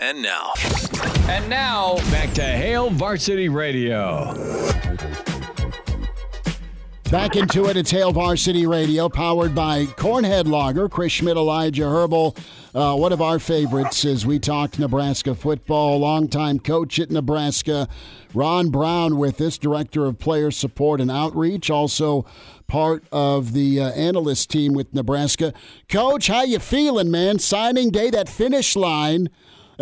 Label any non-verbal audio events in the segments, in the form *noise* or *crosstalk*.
And now, And now, Back to Hail Varsity Radio. Back into it. It's Hail Varsity Radio, powered by Cornhead Lager. Chris Schmidt, Elijah Herbal, uh, one of our favorites as we talk Nebraska football. Longtime coach at Nebraska, Ron Brown, with us, director of player support and outreach, also part of the uh, analyst team with Nebraska. Coach, how you feeling, man? Signing day, that finish line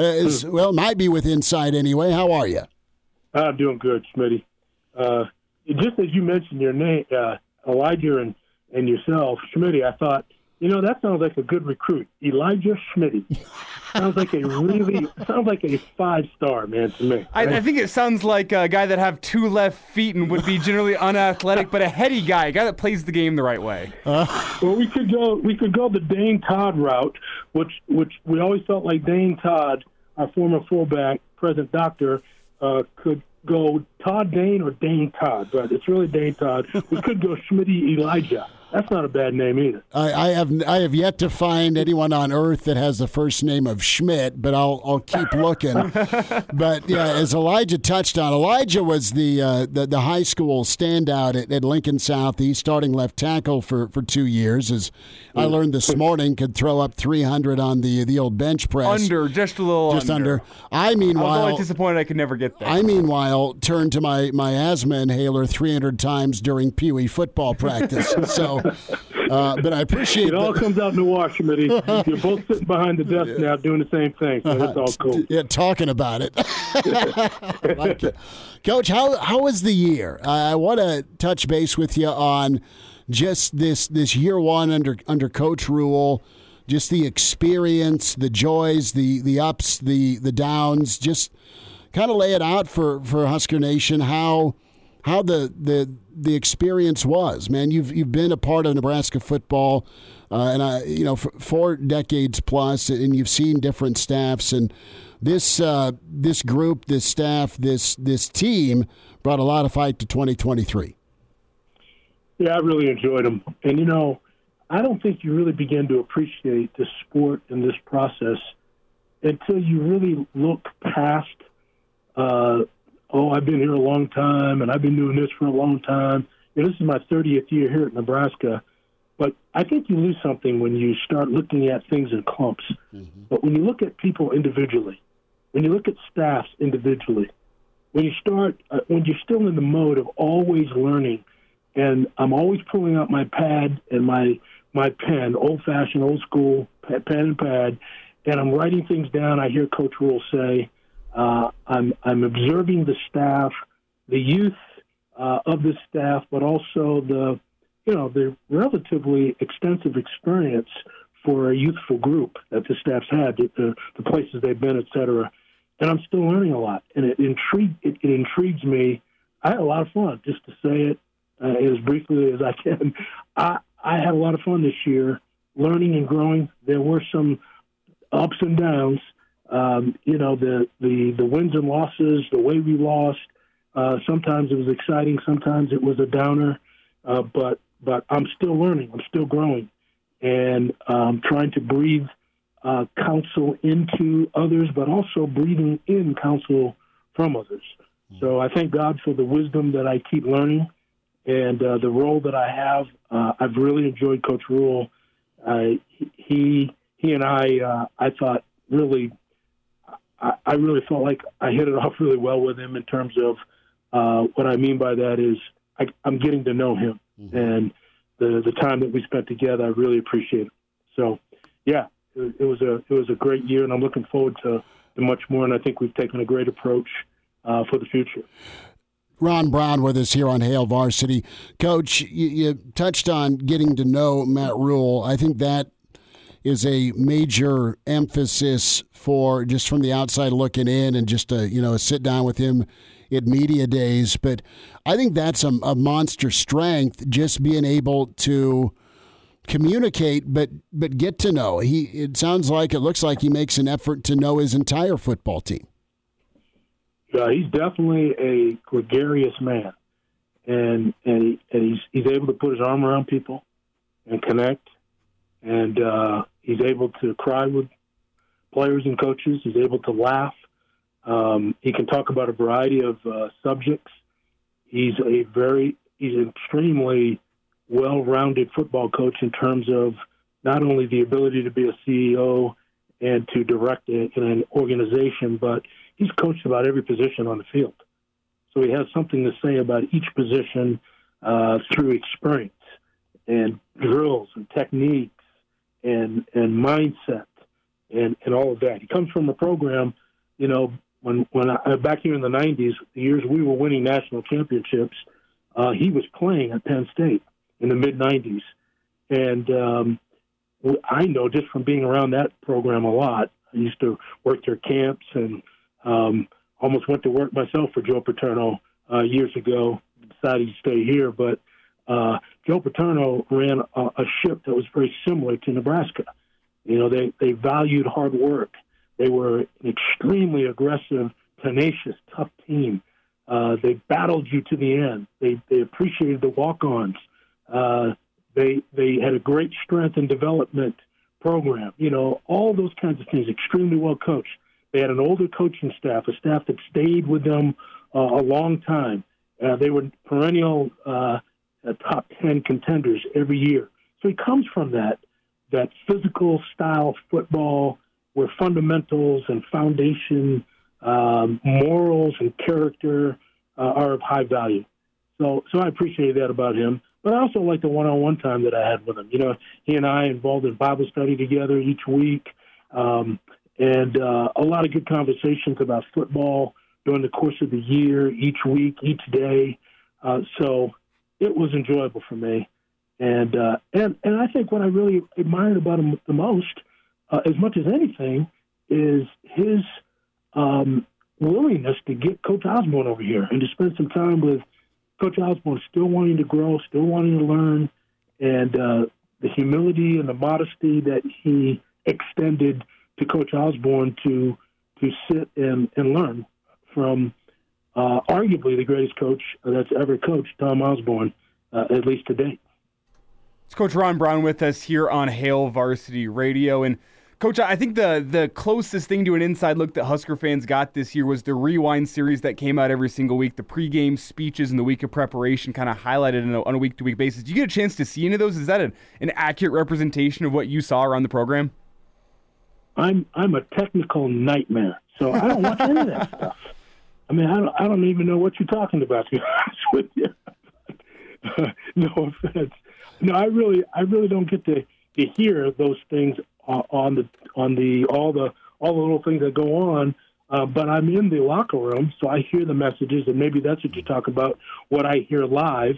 is well, might be with sight anyway. How are you? I'm doing good, Smitty. Uh, just as you mentioned your name, uh, Elijah and, and yourself, Schmitty, I thought, you know, that sounds like a good recruit. Elijah Schmitty. sounds like a really, *laughs* sounds like a five star, man, to me. I, I think it sounds like a guy that have two left feet and would be generally *laughs* unathletic, but a heady guy, a guy that plays the game the right way. *laughs* Well, we could go, we could go the Dane Todd route, which, which we always felt like Dane Todd, our former fullback, present doctor, uh, could go Todd Dane or Dane Todd, but it's really Dane Todd. We could go Schmitty Elijah. That's not a bad name either. I, I have I have yet to find anyone on earth that has the first name of Schmidt, but I'll I'll keep looking. *laughs* but yeah, as Elijah touched on, Elijah was the uh, the, the high school standout at, at Lincoln South. He's starting left tackle for, for two years. As I learned this morning, could throw up three hundred on the the old bench press. Under, just a little just under. under. I I was meanwhile always disappointed I could never get there. I meanwhile turned to my, my asthma inhaler 300 times during Pee Wee football practice. *laughs* so, *laughs* uh, but I appreciate It It all the- comes out in the wash, Schmitty. *laughs* You're both sitting behind the desk now doing the same thing, so it's all cool. yeah, talking about it. *laughs* Like it. Coach, how how was the year? I I want to touch base with you on just this this year one under under Coach Rhule, just the experience, the joys, the the ups, the the downs. Just kind of lay it out for for Husker Nation how how the the the experience was. Man, you've you've been a part of Nebraska football, uh, and I you know for four decades plus, and you've seen different staffs and this uh, this group, this staff, this this team brought a lot of fight to 2023. Yeah, I really enjoyed them. And, you know, I don't think you really begin to appreciate the sport and this process until you really look past, uh, oh, I've been here a long time and I've been doing this for a long time. You know, this is my 30th year here at Nebraska. But I think you lose something when you start looking at things in clumps. But when you look at people individually, when you look at staffs individually, when you start, uh, when you're still in the mode of always learning, and I'm always pulling out my pad and my my pen, old fashioned, old school pen and pad, and I'm writing things down. I hear Coach Rhule say, uh, I'm I'm observing the staff, the youth uh, of the staff, but also the you know the relatively extensive experience for a youthful group that the staff's had, the, the, places they've been, et cetera. And I'm still learning a lot, and it intrigue it, it intrigues me. I had a lot of fun, just to say it uh, as briefly as I can. I I had a lot of fun this year, learning and growing. There were some ups and downs. Um, you know, the the the wins and losses, the way we lost. Uh, sometimes it was exciting, sometimes it was a downer. Uh, but but I'm still learning. I'm still growing, and um, trying to breathe uh, counsel into others, but also breathing in counsel from others. So I thank God for the wisdom that I keep learning and uh, the role that I have. Uh, I've really enjoyed Coach Rhule. Uh, he he and I uh, I thought really I, I really felt like I hit it off really well with him in terms of uh, what I mean by that is I, I'm getting to know him and the the time that we spent together. I really appreciate it. So yeah, it, it was a it was a great year, and I'm looking forward to, to much more. And I think we've taken a great approach uh, for the future. Ron Brown with us here on Hail Varsity. Coach, you, you touched on getting to know Matt Rhule. I think that is a major emphasis for just from the outside looking in and just a you know a sit down with him at media days. But I think that's a, a monster strength, just being able to communicate, but but get to know. He it sounds like it looks like he makes an effort to know his entire football team. Yeah, he's definitely a gregarious man, and and, he, and he's he's able to put his arm around people and connect, and uh, he's able to cry with players and coaches. He's able to laugh. Um, he can talk about a variety of uh, subjects. He's a very he's an extremely well-rounded football coach in terms of not only the ability to be a CEO and to direct an organization, but he's coached about every position on the field. So he has something to say about each position uh, through experience and drills and techniques and and mindset and and all of that. He comes from a program, you know, when when I, back here in the '90s, the years we were winning national championships, uh, he was playing at Penn State in the mid '90s, and um, I know just from being around that program a lot. I used to work their camps and um, almost went to work myself for Joe Paterno uh, years ago. Decided to stay here, but uh, Joe Paterno ran a, a ship that was very similar to Nebraska. You know, they they valued hard work. They were an extremely aggressive, tenacious, tough team. Uh, they battled you to the end. They they appreciated the walk-ons. Uh, they they had a great strength and development program. You know, all those kinds of things. Extremely well coached. They had an older coaching staff, a staff that stayed with them uh, a long time. Uh, they were perennial uh, top ten contenders every year. So he comes from that that physical style football where fundamentals and foundation, um, morals and character uh, are of high value. So, so I appreciate that about him. But I also like the one-on-one time that I had with him. You know, he and I involved in Bible study together each week, um, and uh, a lot of good conversations about football during the course of the year, each week, each day. Uh, so it was enjoyable for me. And uh, and and I think what I really admired about him the most, uh, as much as anything, is his um, willingness to get Coach Osborne over here and to spend some time with Coach Osborne, still wanting to grow, still wanting to learn, and uh, the humility and the modesty that he extended to Coach Osborne to to sit and, and learn from uh, arguably the greatest coach that's ever coached, Tom Osborne, uh, at least to date. It's Coach Ron Brown with us here on Hail Varsity Radio. And Coach, I think the the closest thing to an inside look that Husker fans got this year was the rewind series that came out every single week. The pregame speeches and the week of preparation kind of highlighted a, on a week to week basis. Did you get a chance to see any of those? Is that an, an accurate representation of what you saw around the program? I'm I'm a technical nightmare, so I don't watch any of that *laughs* stuff. I mean, I don't I don't even know what you're talking about. To be *laughs* honest with you, *laughs* no offense no, I really, I really don't get to, to hear those things on the on the all the all the little things that go on. Uh, but I'm in the locker room, so I hear the messages, and maybe that's what you talk about. What I hear live,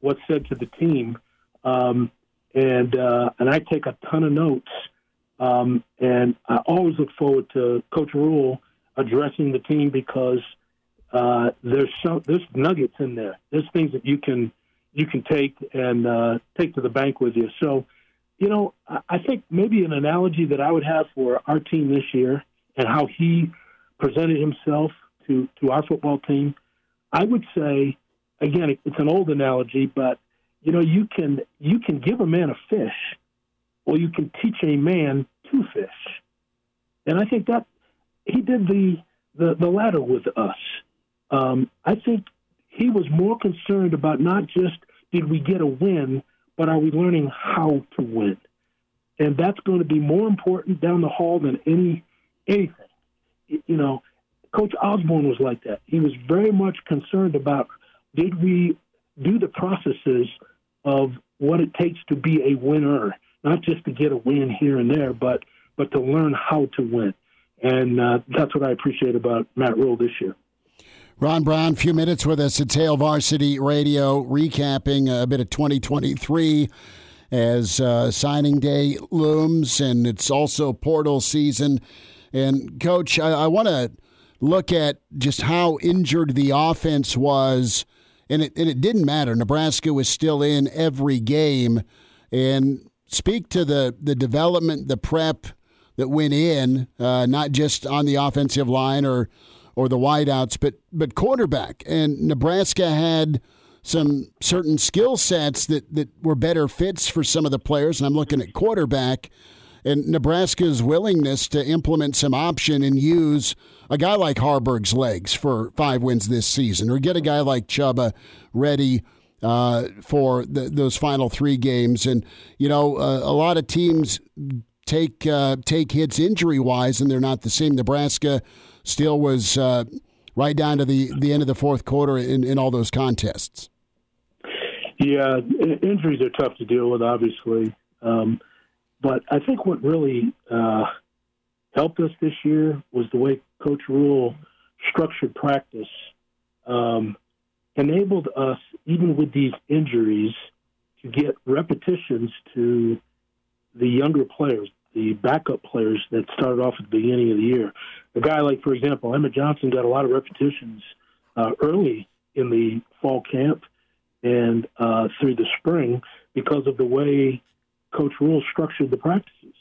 what's said to the team, um, and uh, and I take a ton of notes. Um, and I always look forward to Coach Rhule addressing the team because uh, there's some there's nuggets in there. There's things that you can you can take and uh, take to the bank with you. So, you know, I think maybe an analogy that I would have for our team this year and how he presented himself to to our football team, I would say, again, it's an old analogy, but you know, you can you can give a man a fish, or you can teach a man to fish, and I think that he did the the, the latter with us. Um, I think he was more concerned about not just did we get a win, but are we learning how to win? And that's going to be more important down the hall than any anything. You know, Coach Osborne was like that. He was very much concerned about did we do the processes of what it takes to be a winner, not just to get a win here and there, but but to learn how to win. And uh, that's what I appreciate about Matt Rhule this year. Ron Brown, a few minutes with us at Hail Varsity Radio, recapping a bit of 2023 as uh, signing day looms, and it's also portal season. And, Coach, I, I want to look at just how injured the offense was, and it, and it didn't matter. Nebraska was still in every game. And speak to the, the development, the prep that went in, uh, not just on the offensive line or or the wideouts, but but quarterback. And Nebraska had some certain skill sets that, that were better fits for some of the players. And I'm looking at quarterback and Nebraska's willingness to implement some option and use a guy like Haarberg's legs for five wins this season, or get a guy like Chubba ready uh, for the, those final three games. And you know, uh, a lot of teams take uh, take hits injury wise, and they're not the same. Nebraska still was uh, right down to the the end of the fourth quarter in, in all those contests. Yeah, injuries are tough to deal with, obviously. Um, but I think what really uh, helped us this year was the way Coach Rhule structured practice. Um, enabled us, even with these injuries, to get repetitions to the younger players, the backup players that started off at the beginning of the year. A guy like, for example, Emmett Johnson got a lot of repetitions uh, early in the fall camp and uh, through the spring because of the way Coach Rhule structured the practices.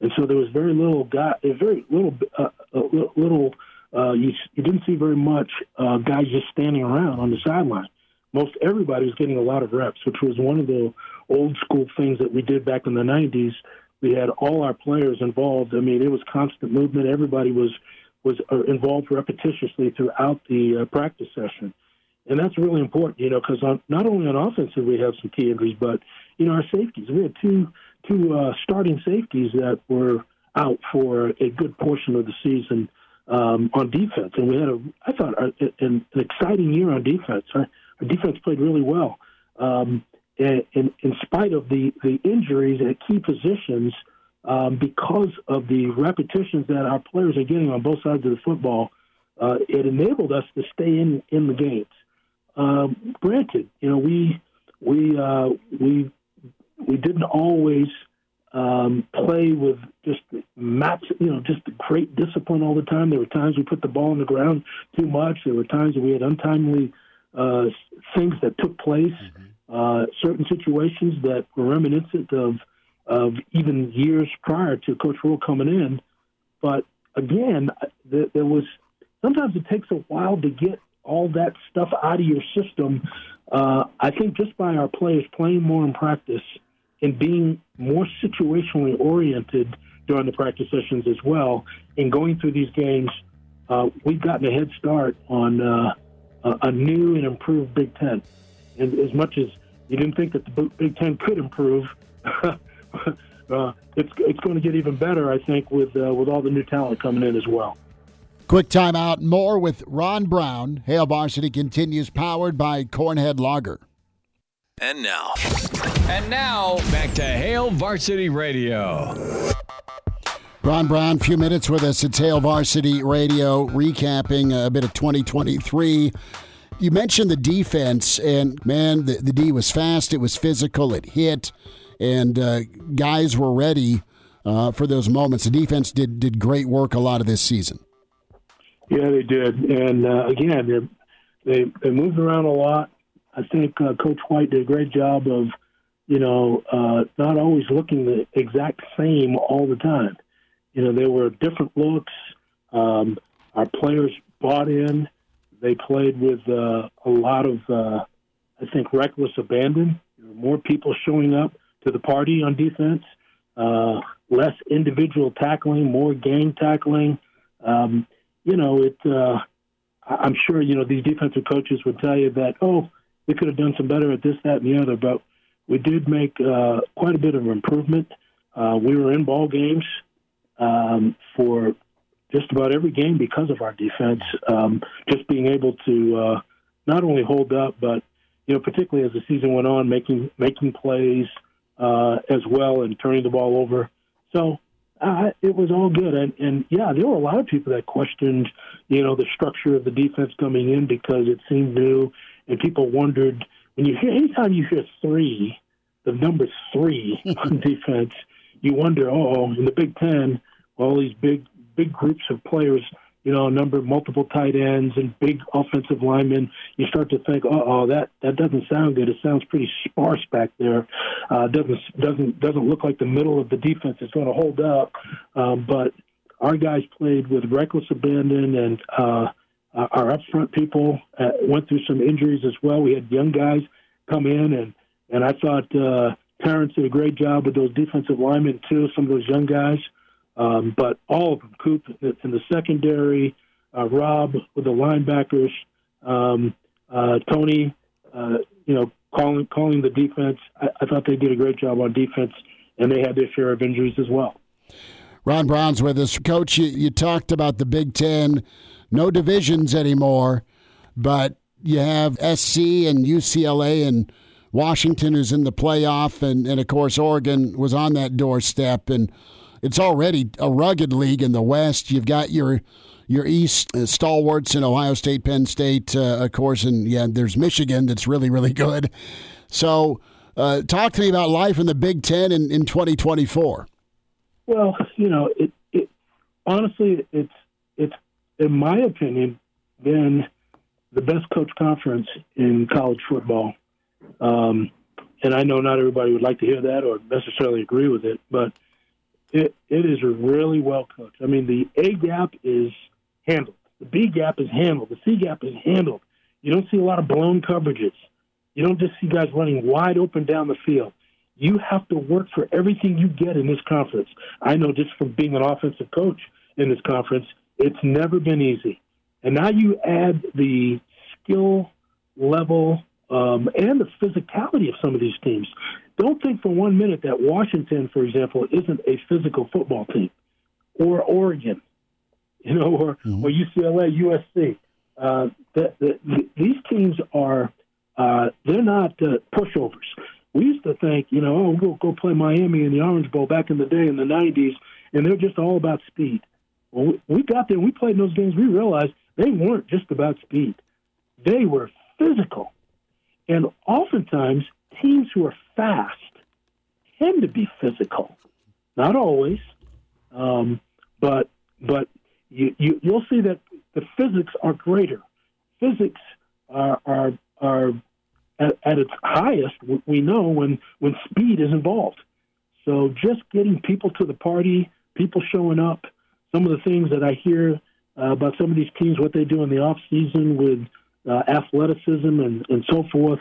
And so there was very little guy, very little, uh, little. Uh, you, you didn't see very much uh, guys just standing around on the sideline. Most everybody was getting a lot of reps, which was one of the old school things that we did back in the '90s. We had all our players involved. I mean, it was constant movement. Everybody was was uh, involved repetitiously throughout the uh, practice session and that's really important, you know, because not only on offense did we have some key injuries, but you know our safeties. We had two two uh, starting safeties that were out for a good portion of the season um, on defense, and we had a I thought an, an exciting year on defense. Our, our defense played really well, um, and in spite of the the injuries at key positions. Um, because of the repetitions that our players are getting on both sides of the football, uh, it enabled us to stay in in the games. Uh, granted, you know, we we uh, we we didn't always um, play with just maps, you know, just great discipline all the time. There were times we put the ball on the ground too much. There were times we had untimely uh, things that took place, mm-hmm. Uh, certain situations that were reminiscent of of even years prior to Coach Rhule coming in. But again, there, there was sometimes it takes a while to get all that stuff out of your system. Uh, I think just by our players playing more in practice and being more situationally oriented during the practice sessions as well, and going through these games, uh, we've gotten a head start on uh, a new and improved Big Ten. And as much as you didn't think that the Big Ten could improve, *laughs* uh, it's it's going to get even better, I think, with uh, with all the new talent coming in as well. Quick timeout. More with Ron Brown. Hail Varsity continues, powered by Cornhead Lager. And now. And now, back to Hail Varsity Radio. Ron Brown, few minutes with us at Hail Varsity Radio, recapping a bit of 2023. You mentioned the defense, and man, the, the D was fast, it was physical, it hit, and uh, guys were ready uh, for those moments. The defense did, did great work a lot of this season. Yeah, they did, and uh, again, they they moved around a lot. I think uh, Coach White did a great job of, you know, uh, not always looking the exact same all the time. You know, there were different looks. Um, our players bought in. They played with uh, a lot of, uh, I think, reckless abandon. There were more people showing up to the party on defense. Uh, less individual tackling, more gang tackling. Um, you know, it. Uh, I'm sure you know these defensive coaches would tell you that oh, we could have done some better at this, that, and the other, but we did make uh, quite a bit of improvement. Uh, we were in ball games um, for just about every game because of our defense. Um, just being able to uh, not only hold up, but you know, particularly as the season went on, making making plays uh, as well and turning the ball over. So uh, it was all good, and, and yeah, there were a lot of people that questioned, you know, the structure of the defense coming in because it seemed new, and people wondered when you hear anytime you hear three, the number three *laughs* on defense, you wonder, oh, in the Big Ten, all these big big groups of players, you know, a number of multiple tight ends and big offensive linemen, you start to think, uh oh, that that doesn't sound good. It sounds pretty sparse back there. Uh, doesn't doesn't doesn't look like the middle of the defense is going to hold up. Um, but our guys played with reckless abandon, and uh, our up front people uh, went through some injuries as well. We had young guys come in, and and I thought uh, Terrence did a great job with those defensive linemen too. Some of those young guys. Um, but all of them, Coop in the secondary, uh, Rob with the linebackers, um, uh, Tony, uh, you know, calling calling the defense. I, I thought they did a great job on defense, and they had their share of injuries as well. Ron Brown's with us, Coach. You, you talked about the Big Ten, no divisions anymore, but you have SC and UCLA and Washington who's in the playoff, and, and of course Oregon was on that doorstep and it's already a rugged league in the West. You've got your your East uh, stalwarts in Ohio State, Penn State, uh, of course, and yeah, there's Michigan that's really really good. So, uh, talk to me about life in the Big Ten in, in 2024. Well, you know, it, it honestly, it's it's in my opinion been the best coach conference in college football. Um, and I know not everybody would like to hear that or necessarily agree with it, but it, it is really well coached. I mean, the A gap is handled. The B gap is handled. The C gap is handled. You don't see a lot of blown coverages. You don't just see guys running wide open down the field. You have to work for everything you get in this conference. I know just from being an offensive coach in this conference, it's never been easy. And now you add the skill level um, and the physicality of some of these teams. Don't think for one minute that Washington, for example, isn't a physical football team, or Oregon, *laughs* you know, or, mm-hmm. or UCLA, USC. Uh, the, the, these teams are uh, they're not uh, pushovers. We used to think, you know, oh, we'll go play Miami in the Orange Bowl back in the day in the '90s, and they're just all about speed. Well, we got there, we played in those games. We realized they weren't just about speed; they were physical, and oftentimes teams who are fast tend to be physical. Not always, um, but but you, you you'll see that the physics are greater. Physics are are are at, at its highest. We know when when speed is involved. So just getting people to the party, people showing up. Some of the things that I hear uh, about some of these teams, what they do in the off season with uh, athleticism and, and so forth.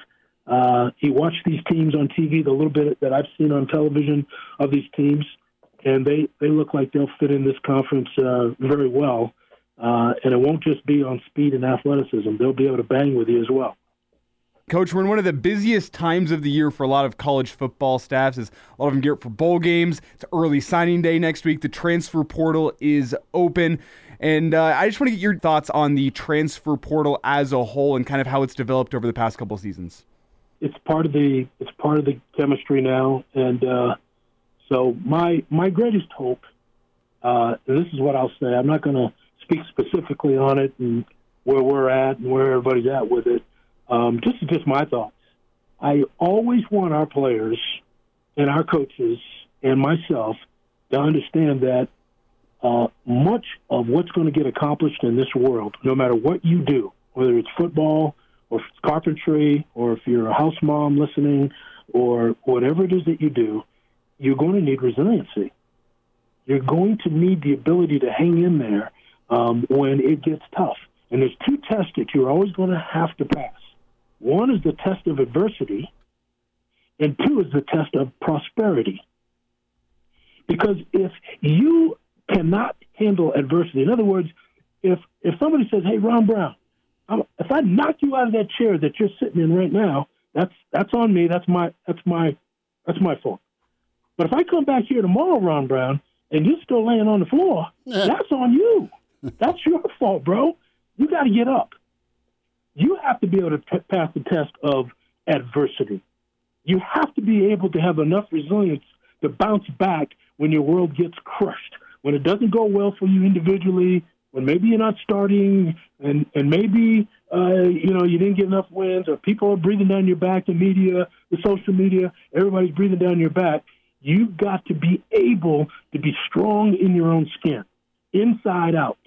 Uh, you watch these teams on TV, the little bit that I've seen on television of these teams, and they, they look like they'll fit in this conference uh, very well. Uh, and it won't just be on speed and athleticism. They'll be able to bang with you as well. Coach, we're in one of the busiest times of the year for a lot of college football staffs. As a lot of them gear up for bowl games. It's early signing day next week. The transfer portal is open. And uh, I just want to get your thoughts on the transfer portal as a whole and kind of how it's developed over the past couple seasons it's part of the it's part of the chemistry now, and uh, so my my greatest hope, uh, this is what I'll say. I'm not going to speak specifically on it and where we're at and where everybody's at with it. Um, just just my thoughts. I always want our players and our coaches and myself to understand that uh, much of what's going to get accomplished in this world, no matter what you do, whether it's football, or carpentry, or if you're a house mom listening, or whatever it is that you do, you're going to need resiliency. You're going to need the ability to hang in there um, when it gets tough. And there's two tests that you're always going to have to pass. One is the test of adversity, and two is the test of prosperity. Because if you cannot handle adversity, in other words, if if somebody says, "Hey, Ron Brown, if I knock you out of that chair that you're sitting in right now, that's that's on me. That's my that's my that's my fault. But if I come back here tomorrow, Ron Brown, and you're still laying on the floor, *laughs* that's on you. That's your fault, bro. You got to get up. You have to be able to p- pass the test of adversity. You have to be able to have enough resilience to bounce back when your world gets crushed, when it doesn't go well for you individually, when maybe you're not starting and, and maybe uh, you know, you didn't get enough wins, or people are breathing down your back, the media, the social media, everybody's breathing down your back. You've got to be able to be strong in your own skin, inside out.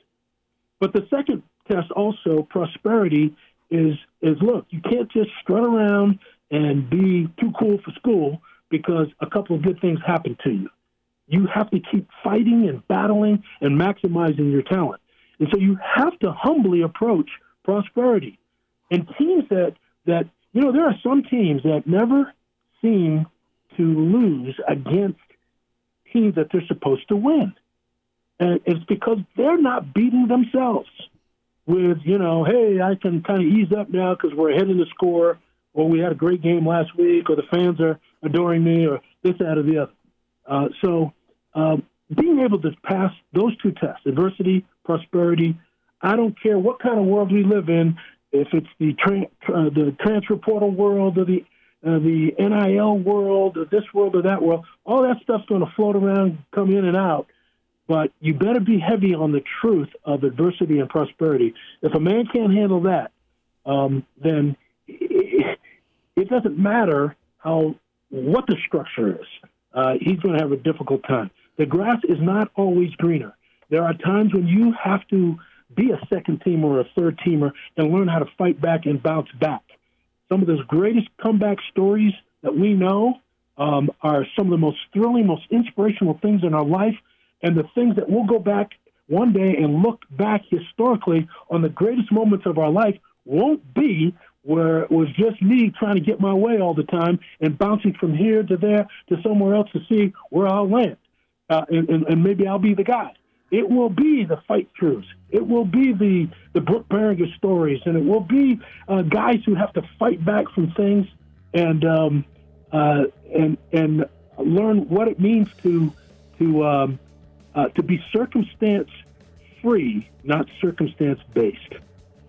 But the second test, also prosperity, is is look, you can't just strut around and be too cool for school because a couple of good things happen to you. You have to keep fighting and battling and maximizing your talent. And so you have to humbly approach prosperity. And teams that, that you know, there are some teams that never seem to lose against teams that they're supposed to win. And it's because they're not beating themselves with, you know, hey, I can kind of ease up now because we're ahead in the score, or we had a great game last week, or the fans are adoring me, or this, that, or the other. Uh, so um, being able to pass those two tests, adversity, prosperity, I don't care what kind of world we live in, if it's the tra- uh, the transfer portal world or the uh, the NIL world or this world or that world, all that stuff's going to float around, come in and out. But you better be heavy on the truth of adversity and prosperity. If a man can't handle that, um, then it, *laughs* it doesn't matter how what the structure is. Uh, he's going to have a difficult time. The grass is not always greener. There are times when you have to be a second teamer or a third teamer and learn how to fight back and bounce back. Some of those greatest comeback stories that we know um, are some of the most thrilling, most inspirational things in our life, and the things that we'll go back one day and look back historically on the greatest moments of our life won't be where it was just me trying to get my way all the time and bouncing from here to there to somewhere else to see where I'll land. Uh, and, and, and maybe I'll be the guy. It will be the fight throughs. It will be the the Brook Berringer stories, and it will be uh, guys who have to fight back from things and um, uh, and and learn what it means to to um, uh, to be circumstance free, not circumstance based.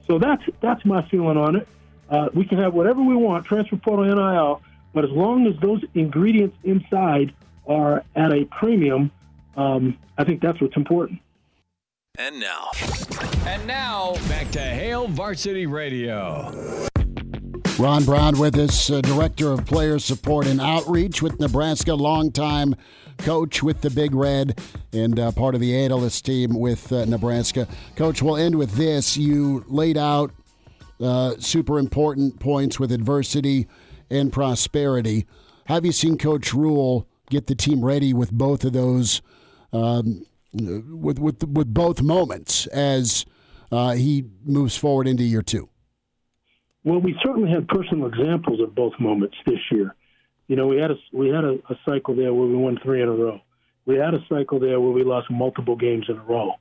So that's that's my feeling on it. Uh, we can have whatever we want, transfer portal, NIL, but as long as those ingredients inside are at a premium, um, I think that's what's important. And now. And now, back to Hail Varsity Radio. Ron Brown with us, uh, Director of Player Support and Outreach with Nebraska, longtime coach with the Big Red, and uh, part of the analyst team with uh, Nebraska. Coach, we'll end with this. You laid out uh, super important points with adversity and prosperity. Have you seen Coach Rhule get the team ready with both of those? Um, with with with both moments as uh, he moves forward into year two? Well, we certainly had personal examples of both moments this year. You know, we had a we had a, a cycle there where we won three in a row. We had a cycle there where we lost multiple games in a row.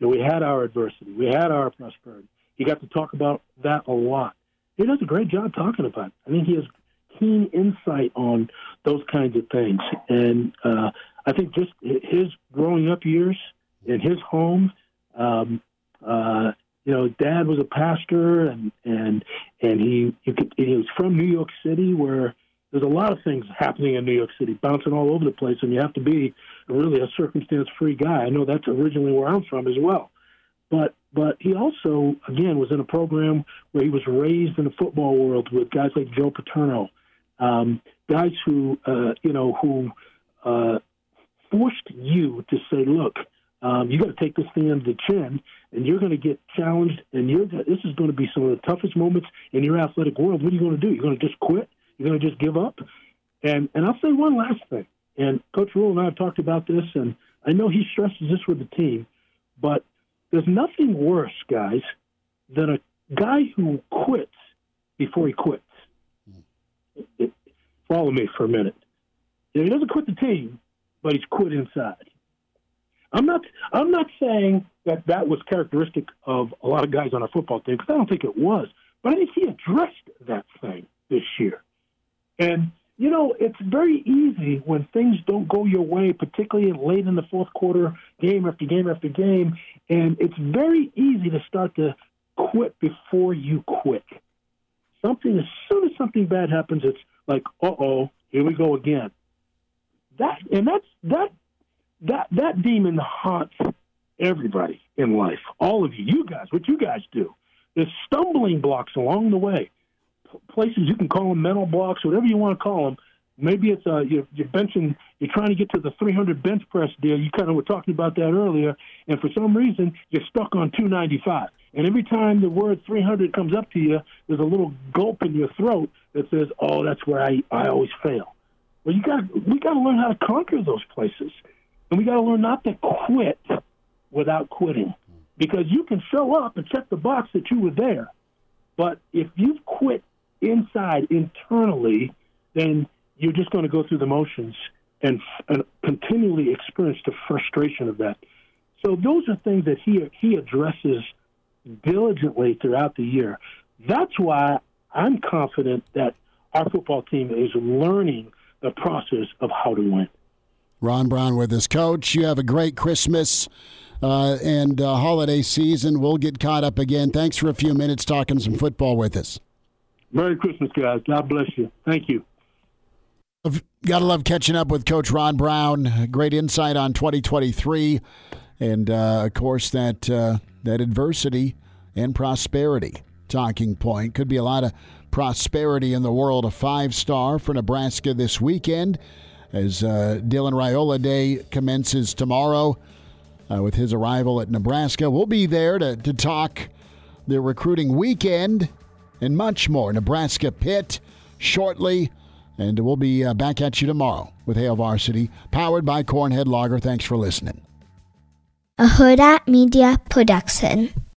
We had our adversity. We had our prosperity. He got to talk about that a lot. He does a great job talking about it. I think he has keen insight on those kinds of things. And uh, I think just his growing up years in his home, um, uh, you know, dad was a pastor, and and and he could, he was from New York City, where there's a lot of things happening in New York City, bouncing all over the place, and you have to be really a circumstance-free guy. I know that's originally where I'm from as well, but but he also again was in a program where he was raised in the football world with guys like Joe Paterno, um, guys who uh, you know who uh, forced you to say, look, um, you got to take this thing under the chin, and you're going to get challenged, and you're this is going to be some of the toughest moments in your athletic world. What are you going to do? You're going to just quit? You're going to just give up? And and I'll say one last thing. And Coach Rhule and I have talked about this, and I know he stresses this with the team, but there's nothing worse, guys, than a guy who quits before he quits. Follow me for a minute. You know, he doesn't quit the team, but he's quit inside. I'm not. I'm not saying that that was characteristic of a lot of guys on our football team because I don't think it was. But I think he addressed that thing this year, and you know it's very easy when things don't go your way, particularly late in the fourth quarter, game after game after game, and it's very easy to start to quit before you quit. Something as soon as something bad happens, it's like, uh oh, here we go again. That and that's that that that demon haunts everybody in life. All of you, you guys, what you guys do. There's stumbling blocks along the way, places you can call them mental blocks, whatever you want to call them. Maybe it's uh, you're, you're benching, you're trying to get to the 300 bench press deal. You kind of were talking about that earlier, and for some reason you're stuck on 295. And every time the word 300 comes up to you, there's a little gulp in your throat that says, "Oh, that's where I I always fail." Well, you got we got to learn how to conquer those places, and we got to learn not to quit without quitting, because you can show up and check the box that you were there, but if you've quit inside internally, then you're just going to go through the motions and, and continually experience the frustration of that. So those are things that he he addresses diligently throughout the year. That's why I'm confident that our football team is learning the process of how to win. Ron Brown with us, coach. You have a great Christmas uh, and uh, holiday season. We'll get caught up again. Thanks for a few minutes talking some football with us. Merry Christmas, guys. God bless you. Thank you. I've Got to love catching up with Coach Ron Brown. Great insight on 2023, and uh, of course that uh, that adversity and prosperity talking point could be a lot of prosperity in the world. A five star for Nebraska this weekend as uh, Dylan Raiola Day commences tomorrow uh, with his arrival at Nebraska. We'll be there to, to talk the recruiting weekend and much more. Nebraska Pitt shortly, and we'll be uh, back at you tomorrow with Hail Varsity, powered by Cornhead Lager. Thanks for listening. A Hurrdat Media Production.